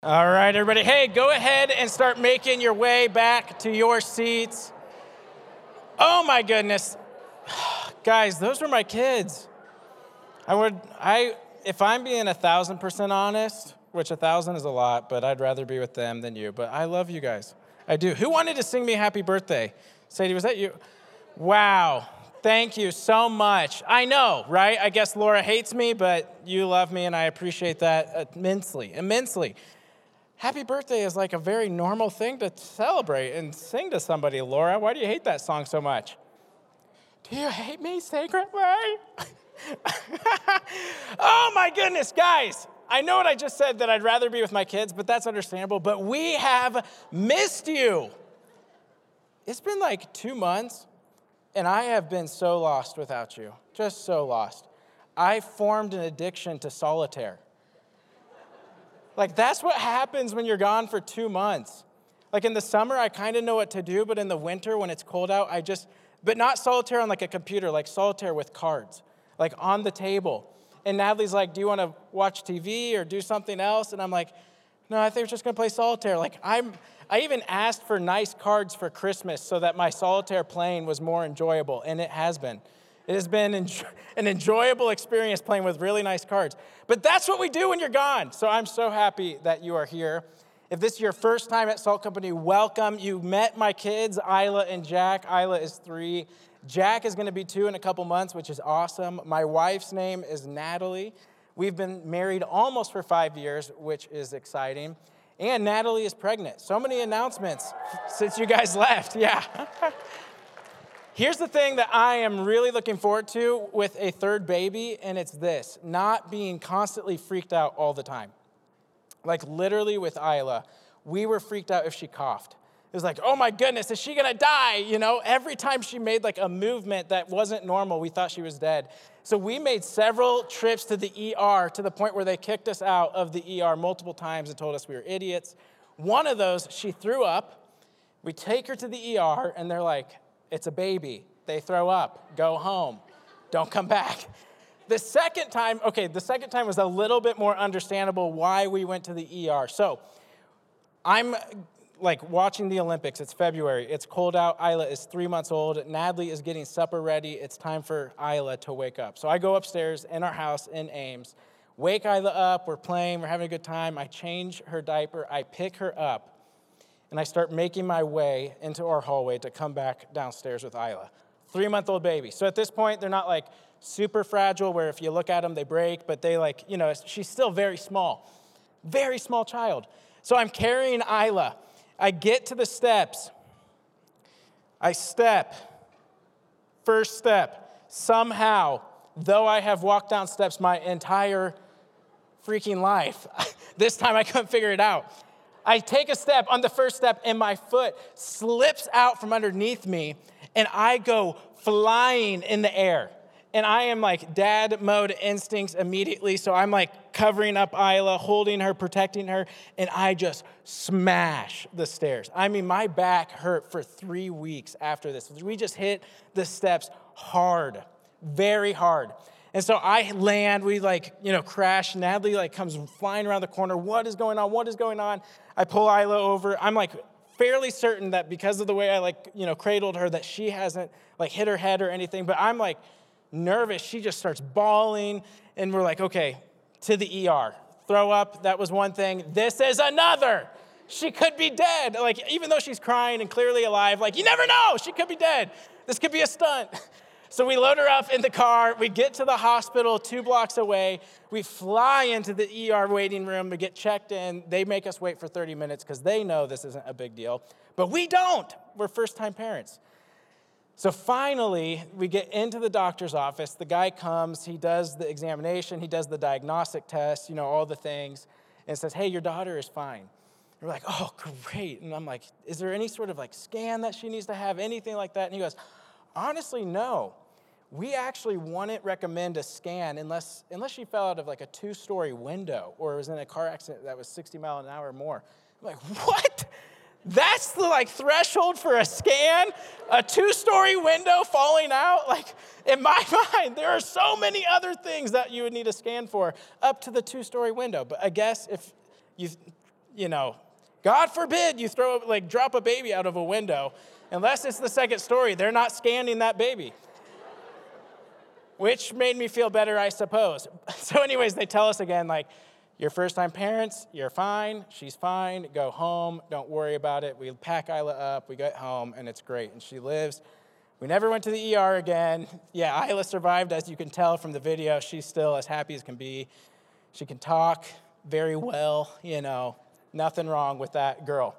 All right, everybody. Hey, go ahead and start making your way back to your seats. Oh my goodness. Guys, those were my kids. I would, I, if I'm being a thousand percent honest, which a thousand is a lot, but I'd rather be with them than you. But I love you guys. I do. Who wanted to sing me happy birthday? Sadie, was that you? Wow. Thank you so much. I know, right? I guess Laura hates me, but you love me, and I appreciate that immensely, immensely happy birthday is like a very normal thing to celebrate and sing to somebody, Laura. Why do you hate that song so much? Do you hate me secretly? oh my goodness, guys. I know what I just said that I'd rather be with my kids, but that's understandable. But we have missed you. It's been like two months, and I have been so lost without you. Just so lost. I formed an addiction to solitaire. Like, that's what happens when you're gone for two months. Like, in the summer, I kind of know what to do, but in the winter, when it's cold out, I just, but not solitaire on like a computer, like solitaire with cards, like on the table. And Natalie's like, Do you want to watch TV or do something else? And I'm like, No, I think we're just going to play solitaire. Like, I'm, I even asked for nice cards for Christmas so that my solitaire playing was more enjoyable, and it has been. It has been an enjoyable experience playing with really nice cards. But that's what we do when you're gone. So I'm so happy that you are here. If this is your first time at Salt Company, welcome. You met my kids, Isla and Jack. Isla is three. Jack is going to be two in a couple months, which is awesome. My wife's name is Natalie. We've been married almost for five years, which is exciting. And Natalie is pregnant. So many announcements since you guys left. Yeah. Here's the thing that I am really looking forward to with a third baby, and it's this not being constantly freaked out all the time. Like literally with Isla, we were freaked out if she coughed. It was like, oh my goodness, is she gonna die? You know, every time she made like a movement that wasn't normal, we thought she was dead. So we made several trips to the ER to the point where they kicked us out of the ER multiple times and told us we were idiots. One of those, she threw up. We take her to the ER, and they're like, it's a baby. They throw up, go home, don't come back. The second time, okay, the second time was a little bit more understandable why we went to the ER. So I'm like watching the Olympics. It's February. It's cold out. Isla is three months old. Natalie is getting supper ready. It's time for Isla to wake up. So I go upstairs in our house in Ames, wake Isla up. We're playing. We're having a good time. I change her diaper. I pick her up and I start making my way into our hallway to come back downstairs with Isla. Three month old baby. So at this point, they're not like super fragile where if you look at them, they break, but they like, you know, she's still very small, very small child. So I'm carrying Isla. I get to the steps. I step. First step. Somehow, though I have walked down steps my entire freaking life, this time I couldn't figure it out. I take a step on the first step, and my foot slips out from underneath me, and I go flying in the air. And I am like dad mode instincts immediately. So I'm like covering up Isla, holding her, protecting her, and I just smash the stairs. I mean, my back hurt for three weeks after this. We just hit the steps hard, very hard. And so I land, we like, you know, crash. Natalie like comes flying around the corner. What is going on? What is going on? I pull Isla over. I'm like fairly certain that because of the way I like, you know, cradled her, that she hasn't like hit her head or anything. But I'm like nervous. She just starts bawling. And we're like, okay, to the ER. Throw up, that was one thing. This is another. She could be dead. Like, even though she's crying and clearly alive, like, you never know, she could be dead. This could be a stunt. So we load her up in the car. We get to the hospital two blocks away. We fly into the ER waiting room. We get checked in. They make us wait for 30 minutes because they know this isn't a big deal. But we don't. We're first time parents. So finally, we get into the doctor's office. The guy comes, he does the examination, he does the diagnostic test, you know, all the things, and says, Hey, your daughter is fine. And we're like, Oh, great. And I'm like, Is there any sort of like scan that she needs to have, anything like that? And he goes, Honestly, no. We actually wouldn't recommend a scan unless, unless she fell out of like a two story window or was in a car accident that was 60 mile an hour or more. I'm like, what? That's the like threshold for a scan? A two story window falling out? Like, in my mind, there are so many other things that you would need a scan for up to the two story window. But I guess if you you know, God forbid you throw, like, drop a baby out of a window. Unless it's the second story, they're not scanning that baby. Which made me feel better, I suppose. So, anyways, they tell us again, like, your first time parents, you're fine, she's fine, go home, don't worry about it. We pack Isla up, we get home, and it's great. And she lives. We never went to the ER again. Yeah, Isla survived, as you can tell from the video. She's still as happy as can be. She can talk very well, you know, nothing wrong with that girl.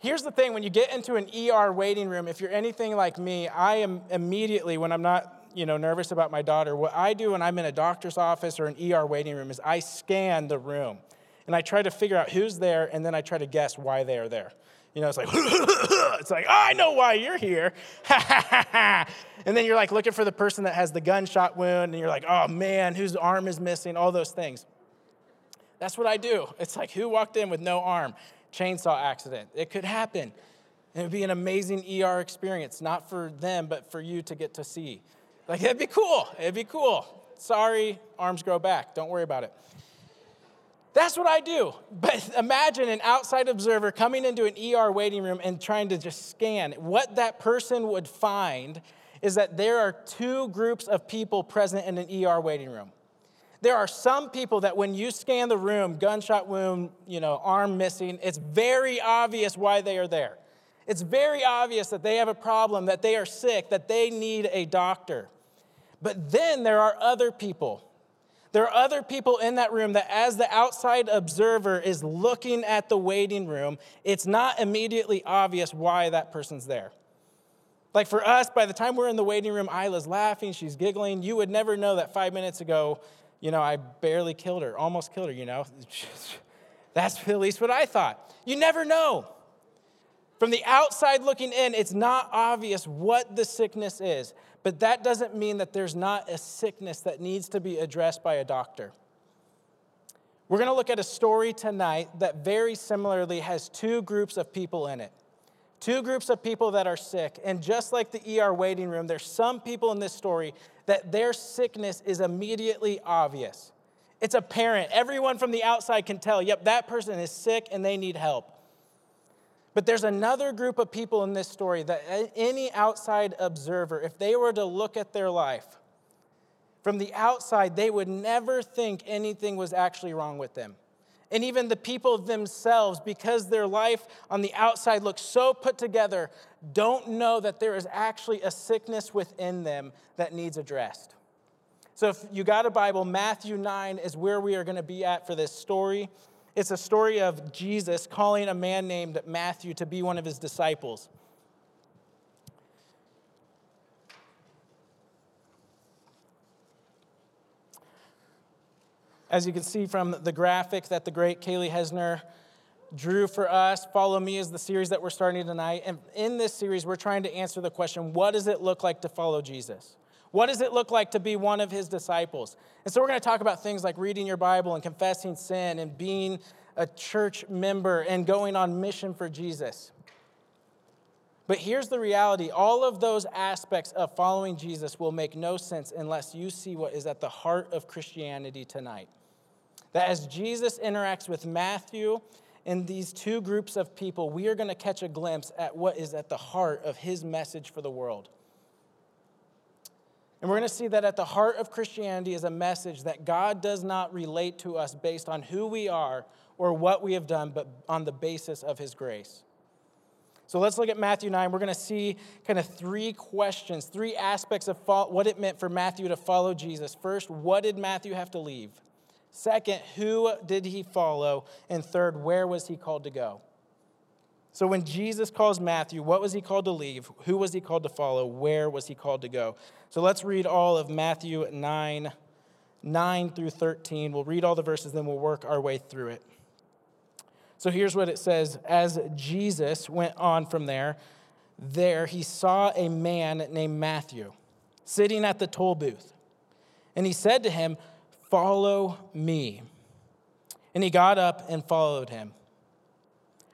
Here's the thing when you get into an ER waiting room, if you're anything like me, I am immediately, when I'm not you know, nervous about my daughter, what I do when I'm in a doctor's office or an ER waiting room is I scan the room and I try to figure out who's there and then I try to guess why they are there. You know, it's like, it's like, oh, I know why you're here. and then you're like looking for the person that has the gunshot wound, and you're like, oh man, whose arm is missing, all those things. That's what I do. It's like, who walked in with no arm? Chainsaw accident. It could happen. It would be an amazing ER experience, not for them, but for you to get to see. Like, it'd be cool. It'd be cool. Sorry, arms grow back. Don't worry about it. That's what I do. But imagine an outside observer coming into an ER waiting room and trying to just scan. What that person would find is that there are two groups of people present in an ER waiting room. There are some people that when you scan the room, gunshot wound, you know, arm missing, it's very obvious why they are there. It's very obvious that they have a problem, that they are sick, that they need a doctor. But then there are other people there are other people in that room that, as the outside observer is looking at the waiting room, it's not immediately obvious why that person's there. Like for us, by the time we're in the waiting room, Isla's laughing, she's giggling. You would never know that five minutes ago, you know, I barely killed her, almost killed her, you know. That's at least what I thought. You never know. From the outside looking in, it's not obvious what the sickness is. But that doesn't mean that there's not a sickness that needs to be addressed by a doctor. We're going to look at a story tonight that very similarly has two groups of people in it. Two groups of people that are sick. And just like the ER waiting room, there's some people in this story that their sickness is immediately obvious. It's apparent. Everyone from the outside can tell, yep, that person is sick and they need help. But there's another group of people in this story that any outside observer, if they were to look at their life from the outside, they would never think anything was actually wrong with them. And even the people themselves, because their life on the outside looks so put together, don't know that there is actually a sickness within them that needs addressed. So, if you got a Bible, Matthew 9 is where we are going to be at for this story. It's a story of Jesus calling a man named Matthew to be one of his disciples. As you can see from the graphic that the great Kaylee Hesner drew for us, Follow Me is the series that we're starting tonight. And in this series, we're trying to answer the question what does it look like to follow Jesus? What does it look like to be one of his disciples? And so we're going to talk about things like reading your Bible and confessing sin and being a church member and going on mission for Jesus. But here's the reality all of those aspects of following Jesus will make no sense unless you see what is at the heart of Christianity tonight. That as Jesus interacts with Matthew and these two groups of people, we are going to catch a glimpse at what is at the heart of his message for the world. And we're going to see that at the heart of Christianity is a message that God does not relate to us based on who we are or what we have done, but on the basis of his grace. So let's look at Matthew 9. We're going to see kind of three questions, three aspects of what it meant for Matthew to follow Jesus. First, what did Matthew have to leave? Second, who did he follow? And third, where was he called to go? So when Jesus calls Matthew, what was he called to leave? Who was he called to follow? Where was he called to go? So let's read all of Matthew 9, 9 through 13. We'll read all the verses, then we'll work our way through it. So here's what it says As Jesus went on from there, there he saw a man named Matthew sitting at the toll booth. And he said to him, Follow me. And he got up and followed him.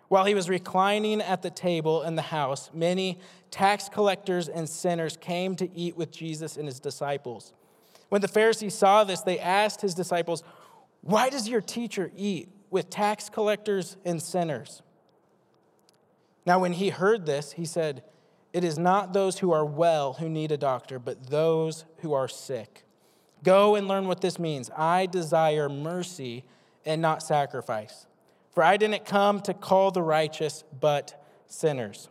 While he was reclining at the table in the house, many tax collectors and sinners came to eat with Jesus and his disciples. When the Pharisees saw this, they asked his disciples, Why does your teacher eat with tax collectors and sinners. Now, when he heard this, he said, It is not those who are well who need a doctor, but those who are sick. Go and learn what this means. I desire mercy and not sacrifice. For I didn't come to call the righteous, but sinners.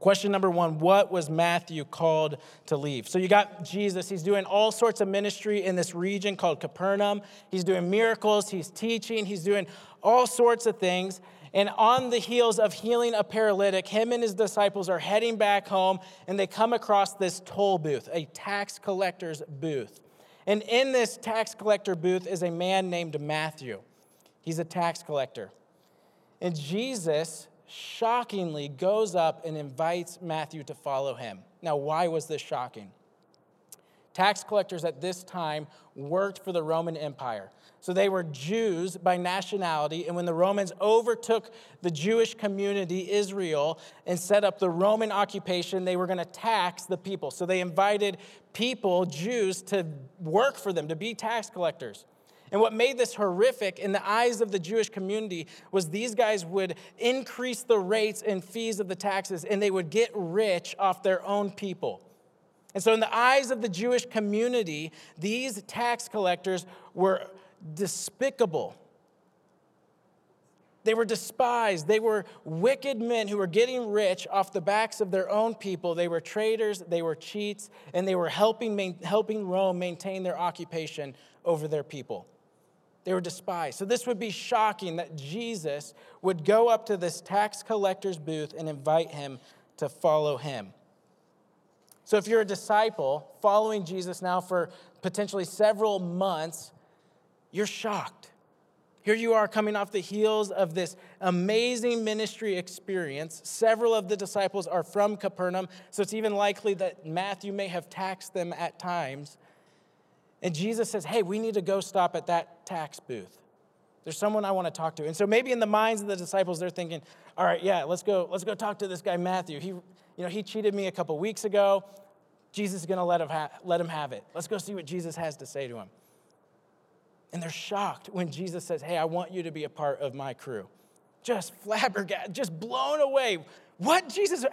Question number one What was Matthew called to leave? So you got Jesus. He's doing all sorts of ministry in this region called Capernaum. He's doing miracles, he's teaching, he's doing all sorts of things. And on the heels of healing a paralytic, him and his disciples are heading back home and they come across this toll booth, a tax collector's booth. And in this tax collector booth is a man named Matthew. He's a tax collector. And Jesus shockingly goes up and invites Matthew to follow him. Now, why was this shocking? Tax collectors at this time worked for the Roman Empire. So they were Jews by nationality, and when the Romans overtook the Jewish community, Israel, and set up the Roman occupation, they were going to tax the people. So they invited people, Jews, to work for them, to be tax collectors. And what made this horrific in the eyes of the Jewish community was these guys would increase the rates and fees of the taxes and they would get rich off their own people. And so, in the eyes of the Jewish community, these tax collectors were despicable. They were despised. They were wicked men who were getting rich off the backs of their own people. They were traitors, they were cheats, and they were helping, helping Rome maintain their occupation over their people. They were despised. So, this would be shocking that Jesus would go up to this tax collector's booth and invite him to follow him. So, if you're a disciple following Jesus now for potentially several months, you're shocked. Here you are coming off the heels of this amazing ministry experience. Several of the disciples are from Capernaum, so it's even likely that Matthew may have taxed them at times. And Jesus says, Hey, we need to go stop at that tax booth. There's someone I want to talk to. And so maybe in the minds of the disciples, they're thinking, all right, yeah, let's go, let's go talk to this guy, Matthew. He, you know, he cheated me a couple weeks ago. Jesus is going to let him, ha- let him have it. Let's go see what Jesus has to say to him. And they're shocked when Jesus says, Hey, I want you to be a part of my crew. Just flabbergasted, just blown away. What, Jesus?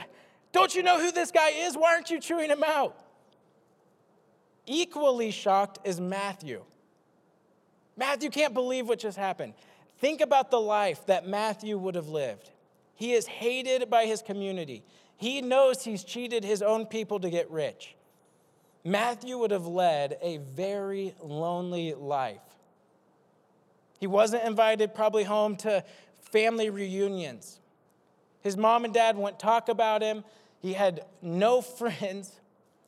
Don't you know who this guy is? Why aren't you chewing him out? Equally shocked is Matthew. Matthew can't believe what just happened. Think about the life that Matthew would have lived. He is hated by his community. He knows he's cheated his own people to get rich. Matthew would have led a very lonely life. He wasn't invited probably home to family reunions. His mom and dad wouldn't talk about him. He had no friends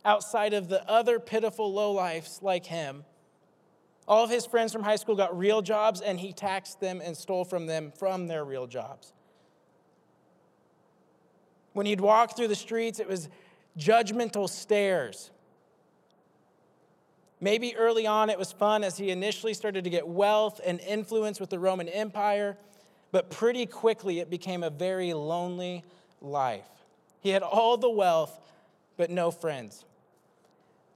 outside of the other pitiful lowlifes like him. All of his friends from high school got real jobs, and he taxed them and stole from them from their real jobs. When he'd walk through the streets, it was judgmental stares. Maybe early on it was fun as he initially started to get wealth and influence with the Roman Empire, but pretty quickly it became a very lonely life. He had all the wealth, but no friends.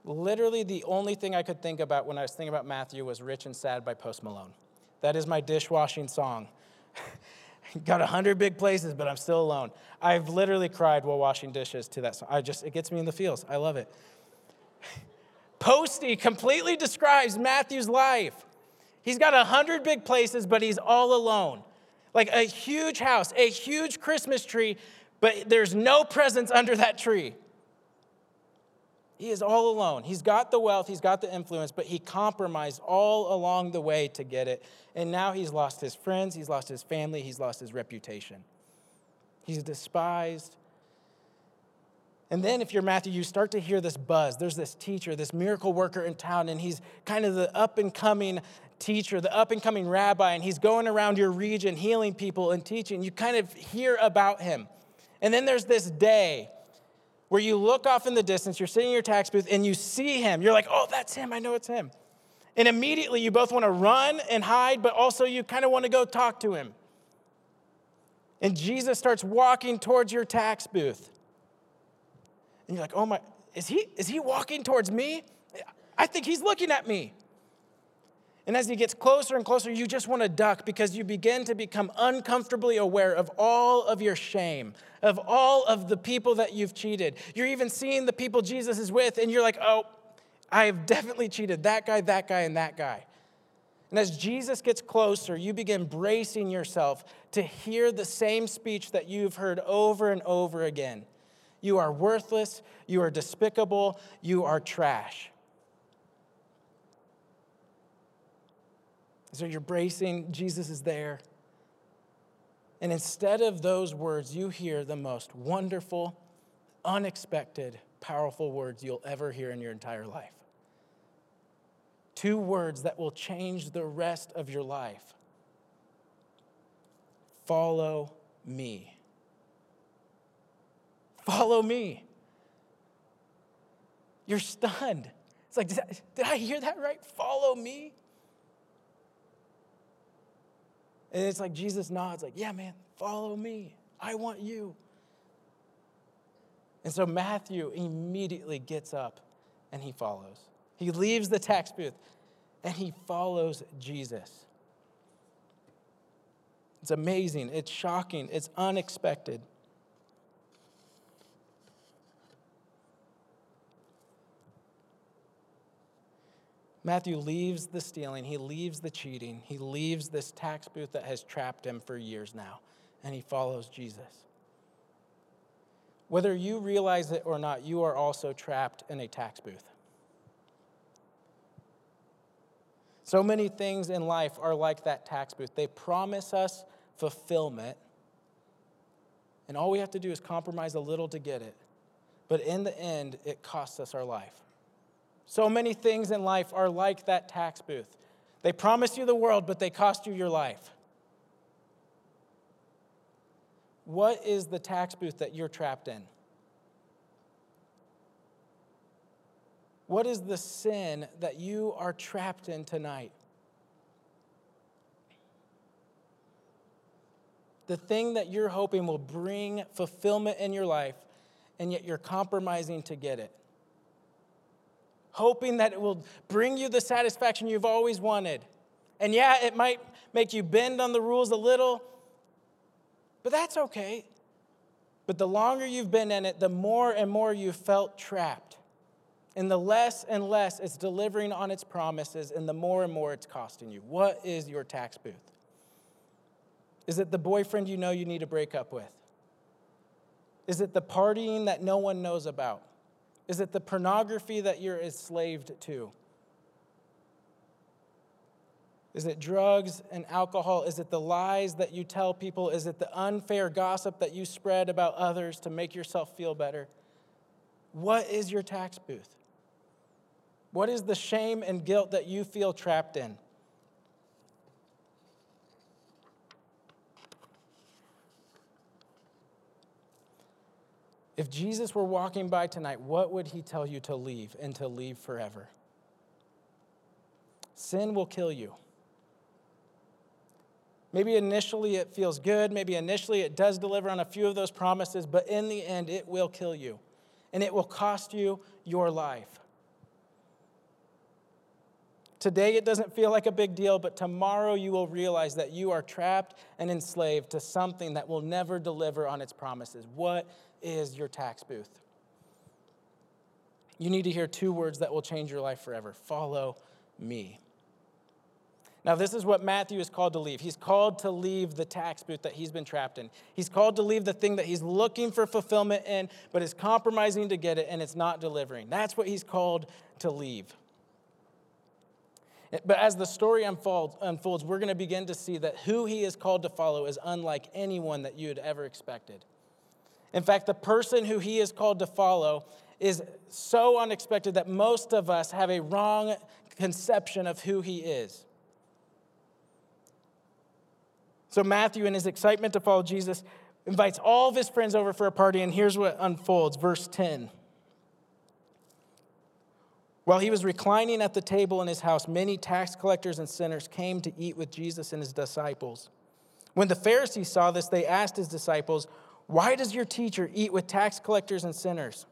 Literally, the only thing I could think about when I was thinking about Matthew was Rich and Sad by Post Malone. That is my dishwashing song. Got a hundred big places, but I'm still alone. I've literally cried while washing dishes to that song. I just, it gets me in the feels. I love it. Posty completely describes Matthew's life. He's got a hundred big places, but he's all alone. Like a huge house, a huge Christmas tree, but there's no presents under that tree. He is all alone. He's got the wealth, he's got the influence, but he compromised all along the way to get it. And now he's lost his friends, he's lost his family, he's lost his reputation. He's despised. And then, if you're Matthew, you start to hear this buzz. There's this teacher, this miracle worker in town, and he's kind of the up and coming teacher, the up and coming rabbi, and he's going around your region healing people and teaching. You kind of hear about him. And then there's this day where you look off in the distance, you're sitting in your tax booth, and you see him. You're like, oh, that's him. I know it's him. And immediately you both want to run and hide, but also you kind of want to go talk to him. And Jesus starts walking towards your tax booth. And you're like, oh my, is he, is he walking towards me? I think he's looking at me. And as he gets closer and closer, you just want to duck because you begin to become uncomfortably aware of all of your shame, of all of the people that you've cheated. You're even seeing the people Jesus is with, and you're like, oh, I have definitely cheated that guy, that guy, and that guy. And as Jesus gets closer, you begin bracing yourself to hear the same speech that you've heard over and over again. You are worthless, you are despicable, you are trash. So you're bracing, Jesus is there. And instead of those words, you hear the most wonderful, unexpected, powerful words you'll ever hear in your entire life. Two words that will change the rest of your life follow me. Follow me. You're stunned. It's like, did I, did I hear that right? Follow me. And it's like Jesus nods, like, yeah, man, follow me. I want you. And so Matthew immediately gets up and he follows. He leaves the tax booth and he follows Jesus. It's amazing, it's shocking, it's unexpected. Matthew leaves the stealing, he leaves the cheating, he leaves this tax booth that has trapped him for years now, and he follows Jesus. Whether you realize it or not, you are also trapped in a tax booth. So many things in life are like that tax booth. They promise us fulfillment, and all we have to do is compromise a little to get it. But in the end, it costs us our life. So many things in life are like that tax booth. They promise you the world, but they cost you your life. What is the tax booth that you're trapped in? What is the sin that you are trapped in tonight? The thing that you're hoping will bring fulfillment in your life, and yet you're compromising to get it hoping that it will bring you the satisfaction you've always wanted. And yeah, it might make you bend on the rules a little, but that's okay. But the longer you've been in it, the more and more you've felt trapped. And the less and less it's delivering on its promises, and the more and more it's costing you. What is your tax booth? Is it the boyfriend you know you need to break up with? Is it the partying that no one knows about? Is it the pornography that you're enslaved to? Is it drugs and alcohol? Is it the lies that you tell people? Is it the unfair gossip that you spread about others to make yourself feel better? What is your tax booth? What is the shame and guilt that you feel trapped in? If Jesus were walking by tonight, what would he tell you to leave and to leave forever? Sin will kill you. Maybe initially it feels good. Maybe initially it does deliver on a few of those promises, but in the end, it will kill you and it will cost you your life. Today it doesn't feel like a big deal, but tomorrow you will realize that you are trapped and enslaved to something that will never deliver on its promises. What is your tax booth? You need to hear two words that will change your life forever follow me. Now, this is what Matthew is called to leave. He's called to leave the tax booth that he's been trapped in. He's called to leave the thing that he's looking for fulfillment in, but is compromising to get it and it's not delivering. That's what he's called to leave. But as the story unfolds, we're going to begin to see that who he is called to follow is unlike anyone that you had ever expected. In fact, the person who he is called to follow is so unexpected that most of us have a wrong conception of who he is. So, Matthew, in his excitement to follow Jesus, invites all of his friends over for a party, and here's what unfolds. Verse 10. While he was reclining at the table in his house, many tax collectors and sinners came to eat with Jesus and his disciples. When the Pharisees saw this, they asked his disciples, Why does your teacher eat with tax collectors and sinners?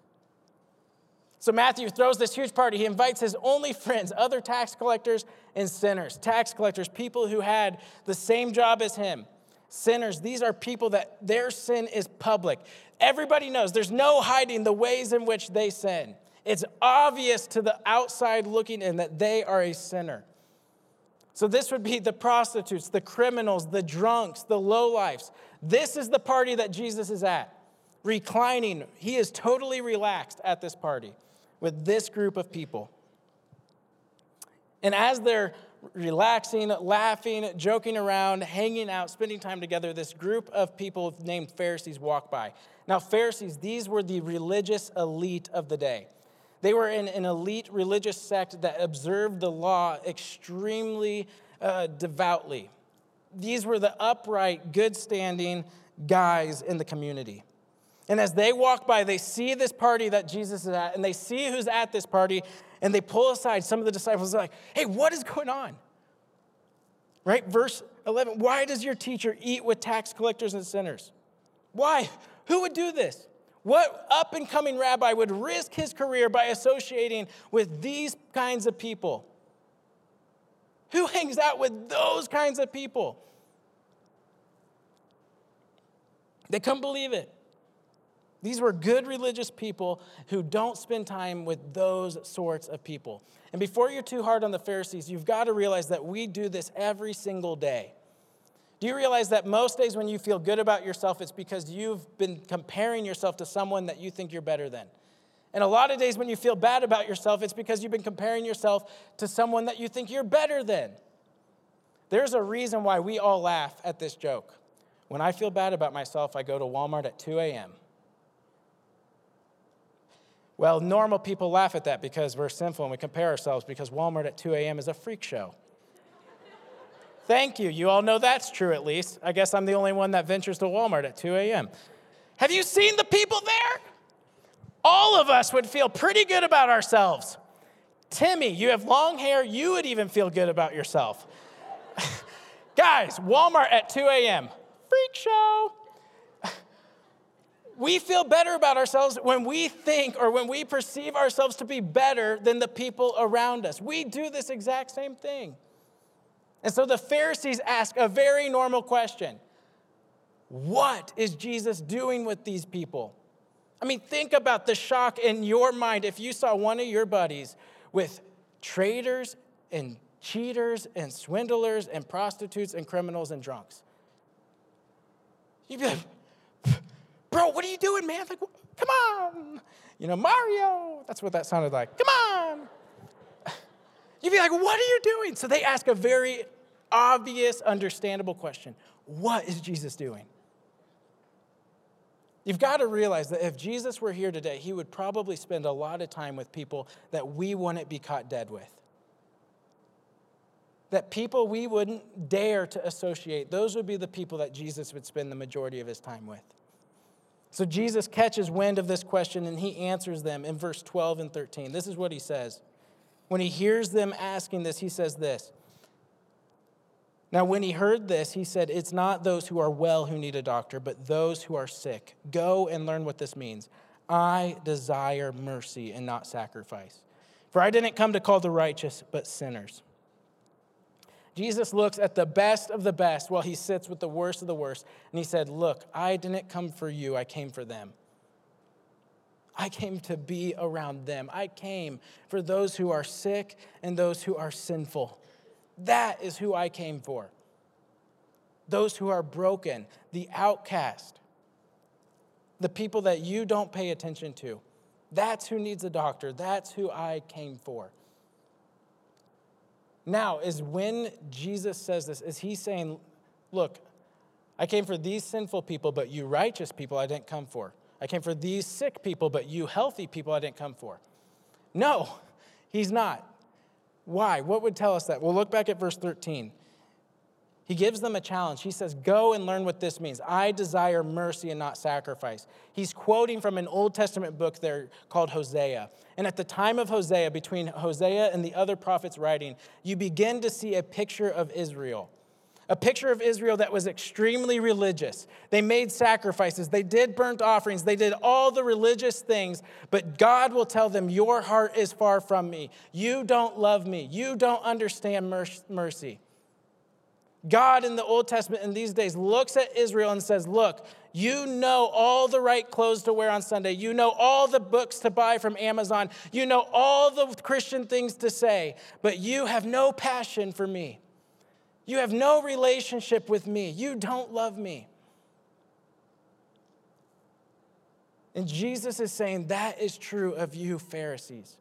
So Matthew throws this huge party. He invites his only friends, other tax collectors and sinners, tax collectors, people who had the same job as him. Sinners, these are people that their sin is public. Everybody knows there's no hiding the ways in which they sin. It's obvious to the outside looking in that they are a sinner. So, this would be the prostitutes, the criminals, the drunks, the lowlifes. This is the party that Jesus is at, reclining. He is totally relaxed at this party with this group of people. And as they're relaxing, laughing, joking around, hanging out, spending time together, this group of people named Pharisees walk by. Now, Pharisees, these were the religious elite of the day. They were in an elite religious sect that observed the law extremely uh, devoutly. These were the upright, good standing guys in the community. And as they walk by, they see this party that Jesus is at, and they see who's at this party, and they pull aside. Some of the disciples are like, hey, what is going on? Right? Verse 11 Why does your teacher eat with tax collectors and sinners? Why? Who would do this? What up and coming rabbi would risk his career by associating with these kinds of people? Who hangs out with those kinds of people? They couldn't believe it. These were good religious people who don't spend time with those sorts of people. And before you're too hard on the Pharisees, you've got to realize that we do this every single day. Do you realize that most days when you feel good about yourself, it's because you've been comparing yourself to someone that you think you're better than? And a lot of days when you feel bad about yourself, it's because you've been comparing yourself to someone that you think you're better than. There's a reason why we all laugh at this joke. When I feel bad about myself, I go to Walmart at 2 a.m. Well, normal people laugh at that because we're sinful and we compare ourselves because Walmart at 2 a.m. is a freak show. Thank you. You all know that's true at least. I guess I'm the only one that ventures to Walmart at 2 a.m. Have you seen the people there? All of us would feel pretty good about ourselves. Timmy, you have long hair, you would even feel good about yourself. Guys, Walmart at 2 a.m. Freak show. we feel better about ourselves when we think or when we perceive ourselves to be better than the people around us. We do this exact same thing. And so the Pharisees ask a very normal question What is Jesus doing with these people? I mean, think about the shock in your mind if you saw one of your buddies with traitors and cheaters and swindlers and prostitutes and criminals and drunks. You'd be like, bro, what are you doing, man? Like, come on. You know, Mario. That's what that sounded like. Come on. You'd be like, what are you doing? So they ask a very obvious, understandable question What is Jesus doing? You've got to realize that if Jesus were here today, he would probably spend a lot of time with people that we wouldn't be caught dead with. That people we wouldn't dare to associate, those would be the people that Jesus would spend the majority of his time with. So Jesus catches wind of this question and he answers them in verse 12 and 13. This is what he says. When he hears them asking this, he says this Now, when he heard this, he said, It's not those who are well who need a doctor, but those who are sick. Go and learn what this means. I desire mercy and not sacrifice. For I didn't come to call the righteous, but sinners. Jesus looks at the best of the best while he sits with the worst of the worst. And he said, Look, I didn't come for you, I came for them. I came to be around them. I came for those who are sick and those who are sinful. That is who I came for. Those who are broken, the outcast, the people that you don't pay attention to. That's who needs a doctor. That's who I came for. Now, is when Jesus says this, is he saying, Look, I came for these sinful people, but you righteous people I didn't come for? I came for these sick people, but you healthy people I didn't come for. No, he's not. Why? What would tell us that? Well, look back at verse 13. He gives them a challenge. He says, Go and learn what this means. I desire mercy and not sacrifice. He's quoting from an Old Testament book there called Hosea. And at the time of Hosea, between Hosea and the other prophets writing, you begin to see a picture of Israel a picture of Israel that was extremely religious. They made sacrifices, they did burnt offerings, they did all the religious things, but God will tell them, Your heart is far from me. You don't love me. You don't understand mercy. God in the Old Testament in these days looks at Israel and says, Look, you know all the right clothes to wear on Sunday. You know all the books to buy from Amazon. You know all the Christian things to say, but you have no passion for me. You have no relationship with me. You don't love me. And Jesus is saying that is true of you, Pharisees.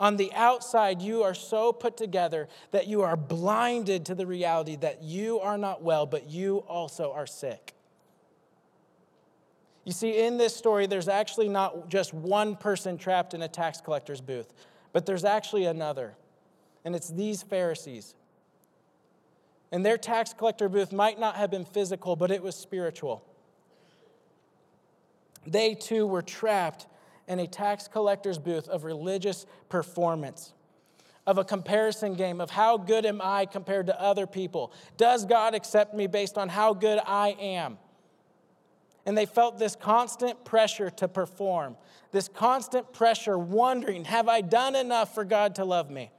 On the outside, you are so put together that you are blinded to the reality that you are not well, but you also are sick. You see, in this story, there's actually not just one person trapped in a tax collector's booth, but there's actually another. And it's these Pharisees. And their tax collector booth might not have been physical, but it was spiritual. They too were trapped in a tax collector's booth of religious performance, of a comparison game of how good am I compared to other people? Does God accept me based on how good I am? And they felt this constant pressure to perform, this constant pressure wondering, have I done enough for God to love me?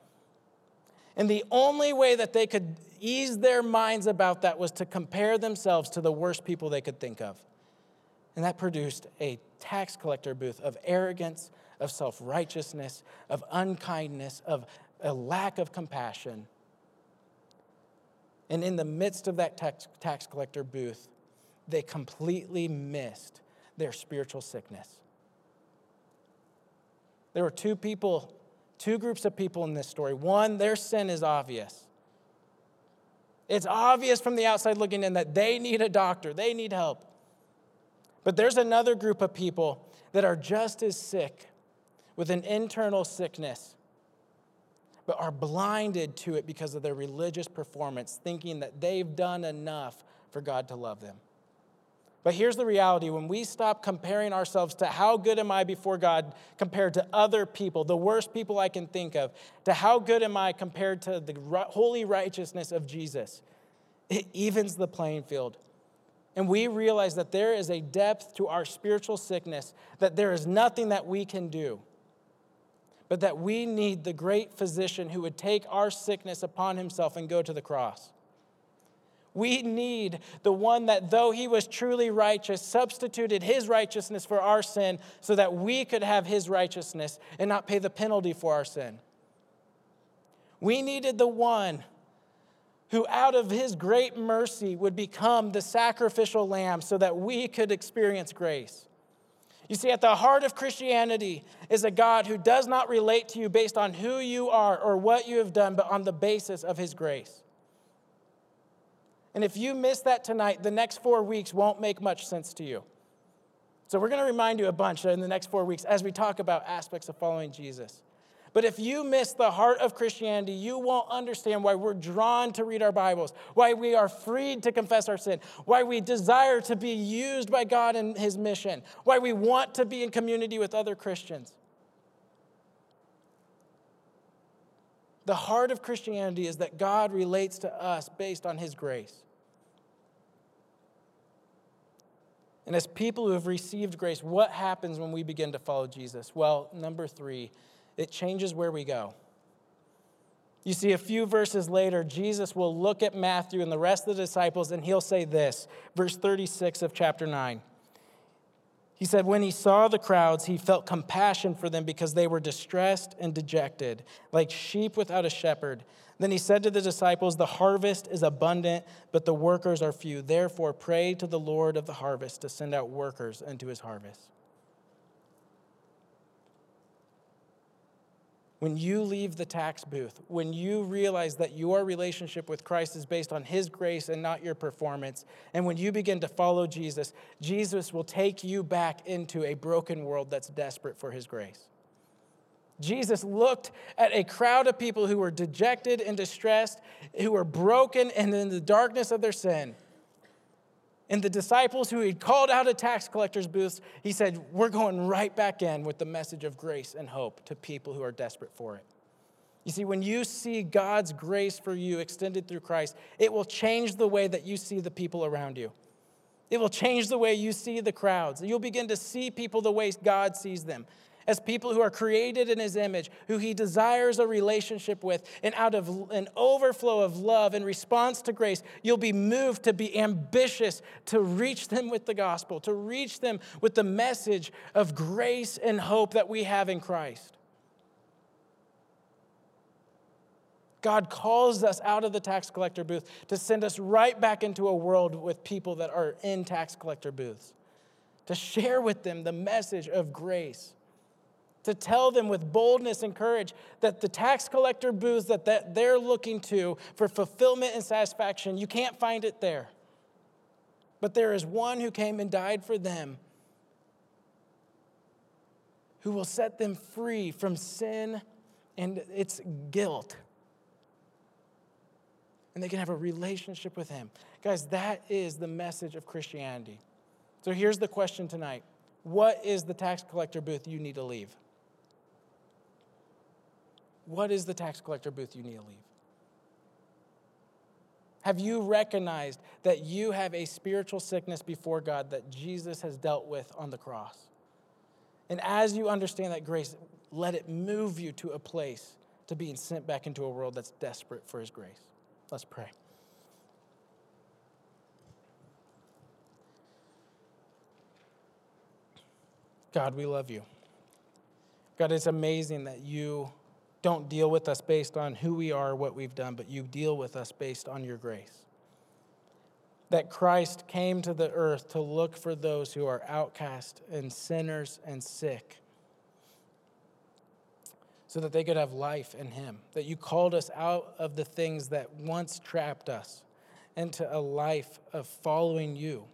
And the only way that they could ease their minds about that was to compare themselves to the worst people they could think of. And that produced a tax collector booth of arrogance, of self righteousness, of unkindness, of a lack of compassion. And in the midst of that tax, tax collector booth, they completely missed their spiritual sickness. There were two people, two groups of people in this story. One, their sin is obvious. It's obvious from the outside looking in that they need a doctor, they need help. But there's another group of people that are just as sick with an internal sickness, but are blinded to it because of their religious performance, thinking that they've done enough for God to love them. But here's the reality when we stop comparing ourselves to how good am I before God compared to other people, the worst people I can think of, to how good am I compared to the holy righteousness of Jesus, it evens the playing field. And we realize that there is a depth to our spiritual sickness, that there is nothing that we can do, but that we need the great physician who would take our sickness upon himself and go to the cross. We need the one that, though he was truly righteous, substituted his righteousness for our sin so that we could have his righteousness and not pay the penalty for our sin. We needed the one who, out of his great mercy, would become the sacrificial lamb so that we could experience grace. You see, at the heart of Christianity is a God who does not relate to you based on who you are or what you have done, but on the basis of his grace. And if you miss that tonight, the next four weeks won't make much sense to you. So we're going to remind you a bunch in the next four weeks as we talk about aspects of following Jesus. But if you miss the heart of Christianity, you won't understand why we're drawn to read our Bibles, why we are freed to confess our sin, why we desire to be used by God in His mission, why we want to be in community with other Christians. The heart of Christianity is that God relates to us based on His grace. And as people who have received grace, what happens when we begin to follow Jesus? Well, number three, it changes where we go. You see, a few verses later, Jesus will look at Matthew and the rest of the disciples, and he'll say this, verse 36 of chapter 9. He said, When he saw the crowds, he felt compassion for them because they were distressed and dejected, like sheep without a shepherd. Then he said to the disciples, The harvest is abundant, but the workers are few. Therefore, pray to the Lord of the harvest to send out workers into his harvest. When you leave the tax booth, when you realize that your relationship with Christ is based on His grace and not your performance, and when you begin to follow Jesus, Jesus will take you back into a broken world that's desperate for His grace. Jesus looked at a crowd of people who were dejected and distressed, who were broken and in the darkness of their sin. And the disciples who he'd called out of tax collectors' booths, he said, We're going right back in with the message of grace and hope to people who are desperate for it. You see, when you see God's grace for you extended through Christ, it will change the way that you see the people around you. It will change the way you see the crowds. You'll begin to see people the way God sees them as people who are created in his image, who he desires a relationship with. And out of an overflow of love in response to grace, you'll be moved to be ambitious to reach them with the gospel, to reach them with the message of grace and hope that we have in Christ. God calls us out of the tax collector booth to send us right back into a world with people that are in tax collector booths, to share with them the message of grace, to tell them with boldness and courage that the tax collector booths that, that they're looking to for fulfillment and satisfaction, you can't find it there. But there is one who came and died for them who will set them free from sin and its guilt and they can have a relationship with Him. Guys, that is the message of Christianity. So here's the question tonight What is the tax collector booth you need to leave? What is the tax collector booth you need to leave? Have you recognized that you have a spiritual sickness before God that Jesus has dealt with on the cross? And as you understand that grace, let it move you to a place to being sent back into a world that's desperate for His grace. Let's pray. God, we love you. God, it's amazing that you don't deal with us based on who we are, what we've done, but you deal with us based on your grace. That Christ came to the earth to look for those who are outcast and sinners and sick so that they could have life in Him. That you called us out of the things that once trapped us into a life of following you,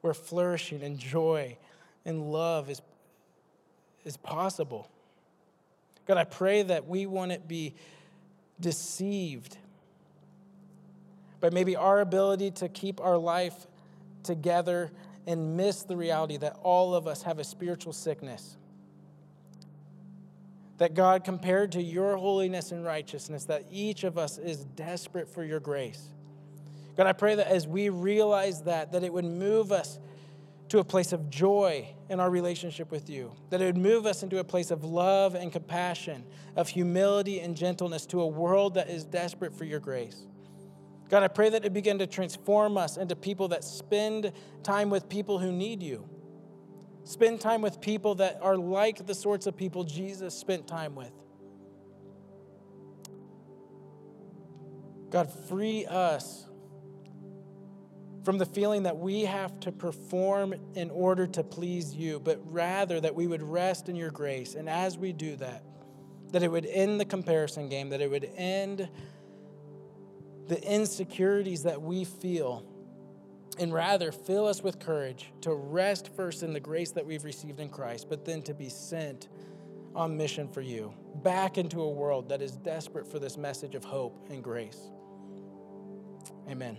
where flourishing and joy and love is, is possible. God, I pray that we wouldn't be deceived by maybe our ability to keep our life together and miss the reality that all of us have a spiritual sickness that God, compared to your holiness and righteousness, that each of us is desperate for your grace. God, I pray that as we realize that, that it would move us to a place of joy in our relationship with you, that it would move us into a place of love and compassion, of humility and gentleness to a world that is desperate for your grace. God, I pray that it begin to transform us into people that spend time with people who need you Spend time with people that are like the sorts of people Jesus spent time with. God, free us from the feeling that we have to perform in order to please you, but rather that we would rest in your grace. And as we do that, that it would end the comparison game, that it would end the insecurities that we feel and rather fill us with courage to rest first in the grace that we've received in Christ, but then to be sent on mission for you back into a world that is desperate for this message of hope and grace. Amen.